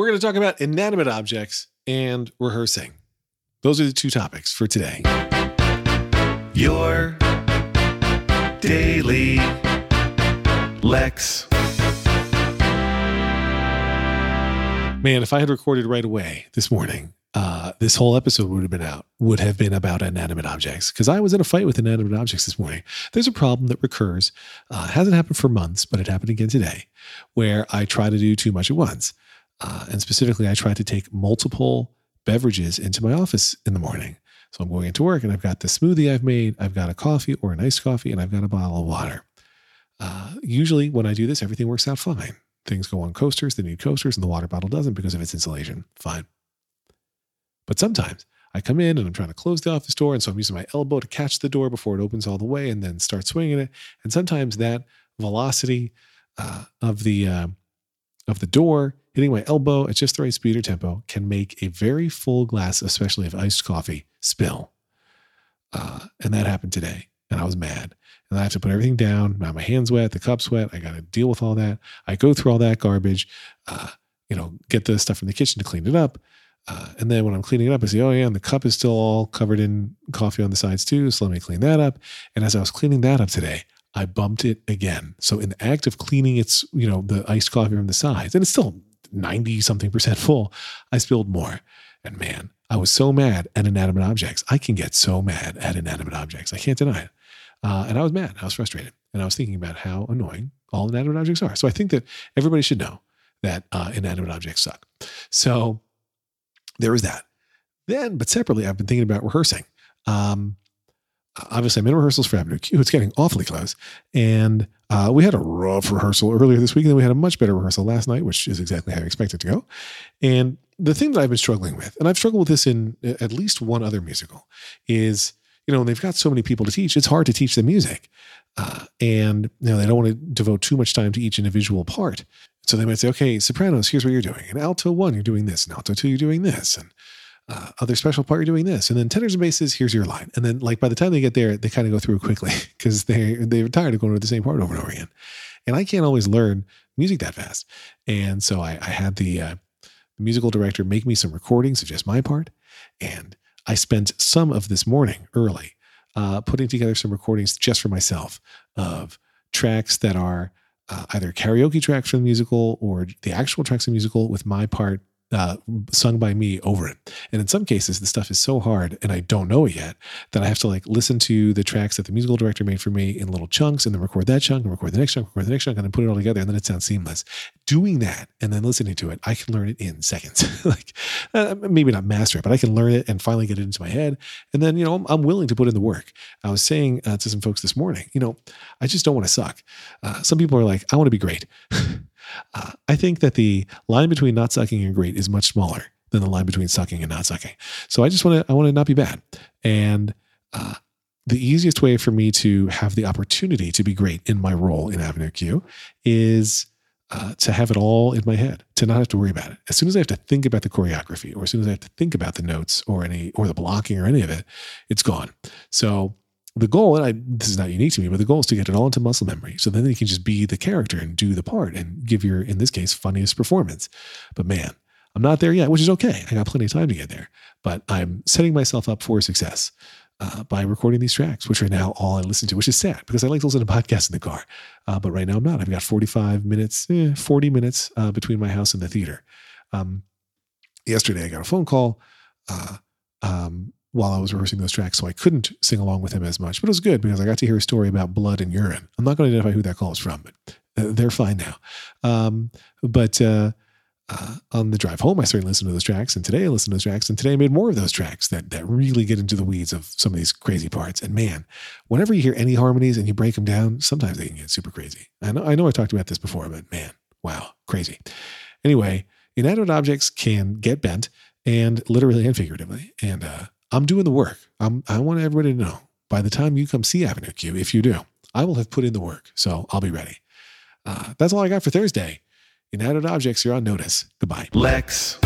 We're going to talk about inanimate objects and rehearsing. Those are the two topics for today. Your daily Lex. Man, if I had recorded right away this morning, uh, this whole episode would have been out, would have been about inanimate objects because I was in a fight with inanimate objects this morning. There's a problem that recurs. Uh, hasn't happened for months, but it happened again today where I try to do too much at once. Uh, and specifically, I try to take multiple beverages into my office in the morning. So I'm going into work and I've got the smoothie I've made, I've got a coffee or an iced coffee, and I've got a bottle of water. Uh, usually, when I do this, everything works out fine. Things go on coasters, they need coasters, and the water bottle doesn't because of its insulation. Fine. But sometimes I come in and I'm trying to close the office door. And so I'm using my elbow to catch the door before it opens all the way and then start swinging it. And sometimes that velocity uh, of the uh, of the door hitting my elbow at just the right speed or tempo can make a very full glass, especially of iced coffee, spill. Uh, and that happened today. And I was mad. And I have to put everything down. Now my hands wet, the cup's wet. I got to deal with all that. I go through all that garbage, uh, you know, get the stuff from the kitchen to clean it up. Uh, and then when I'm cleaning it up, I say, oh, yeah, and the cup is still all covered in coffee on the sides too. So let me clean that up. And as I was cleaning that up today, I bumped it again. So in the act of cleaning its, you know, the iced coffee from the sides, and it's still 90 something percent full, I spilled more. And man, I was so mad at inanimate objects. I can get so mad at inanimate objects. I can't deny it. Uh, and I was mad. I was frustrated. And I was thinking about how annoying all inanimate objects are. So I think that everybody should know that uh, inanimate objects suck. So there was that. Then, but separately, I've been thinking about rehearsing. Um, obviously, I'm in rehearsals for Avenue Q. It's getting awfully close. And uh, we had a rough rehearsal earlier this week, and then we had a much better rehearsal last night, which is exactly how I expected to go. And the thing that I've been struggling with, and I've struggled with this in at least one other musical, is you know, they've got so many people to teach, it's hard to teach the music. Uh, and you know, they don't want to devote too much time to each individual part. So they might say, okay, sopranos, here's what you're doing. And alto one, you're doing this. And alto two, you're doing this. And uh, other special part, you're doing this. And then tenors and basses, here's your line. And then like by the time they get there, they kind of go through quickly because they they're tired of going over the same part over and over again. And I can't always learn music that fast. And so I, I had the, uh, the musical director make me some recordings of just my part. And I spent some of this morning early uh, putting together some recordings just for myself of tracks that are uh, either karaoke tracks from the musical or the actual tracks of the musical with my part uh, sung by me over it. And in some cases, the stuff is so hard and I don't know it yet that I have to like listen to the tracks that the musical director made for me in little chunks and then record that chunk and record the next chunk, record the next chunk, and then put it all together. And then it sounds seamless. Doing that and then listening to it, I can learn it in seconds. like uh, maybe not master it, but I can learn it and finally get it into my head. And then, you know, I'm, I'm willing to put in the work. I was saying uh, to some folks this morning, you know, I just don't want to suck. Uh, some people are like, I want to be great. Uh, I think that the line between not sucking and great is much smaller than the line between sucking and not sucking. So I just want to I want to not be bad. And uh, the easiest way for me to have the opportunity to be great in my role in Avenue Q is uh, to have it all in my head, to not have to worry about it. As soon as I have to think about the choreography, or as soon as I have to think about the notes, or any, or the blocking, or any of it, it's gone. So the goal, and I, this is not unique to me, but the goal is to get it all into muscle memory. So then you can just be the character and do the part and give your, in this case, funniest performance. But man, I'm not there yet, which is okay. I got plenty of time to get there. But I'm setting myself up for success uh, by recording these tracks, which are now all I listen to, which is sad because I like to listen to podcasts in the car. Uh, but right now I'm not. I've got 45 minutes, eh, 40 minutes uh, between my house and the theater. Um, yesterday I got a phone call. Uh, um, while I was rehearsing those tracks, so I couldn't sing along with him as much. But it was good because I got to hear a story about blood and urine. I'm not going to identify who that call is from, but uh, they're fine now. Um, but uh, uh, on the drive home, I started listening to those tracks, and today I listened to those tracks, and today I made more of those tracks that that really get into the weeds of some of these crazy parts. And man, whenever you hear any harmonies and you break them down, sometimes they can get super crazy. I know I know I talked about this before, but man, wow, crazy. Anyway, inanimate objects can get bent, and literally and figuratively, and uh, I'm doing the work. I'm, I want everybody to know by the time you come see Avenue Q, if you do, I will have put in the work. So I'll be ready. Uh, that's all I got for Thursday. Inanimate objects, you're on notice. Goodbye. Lex.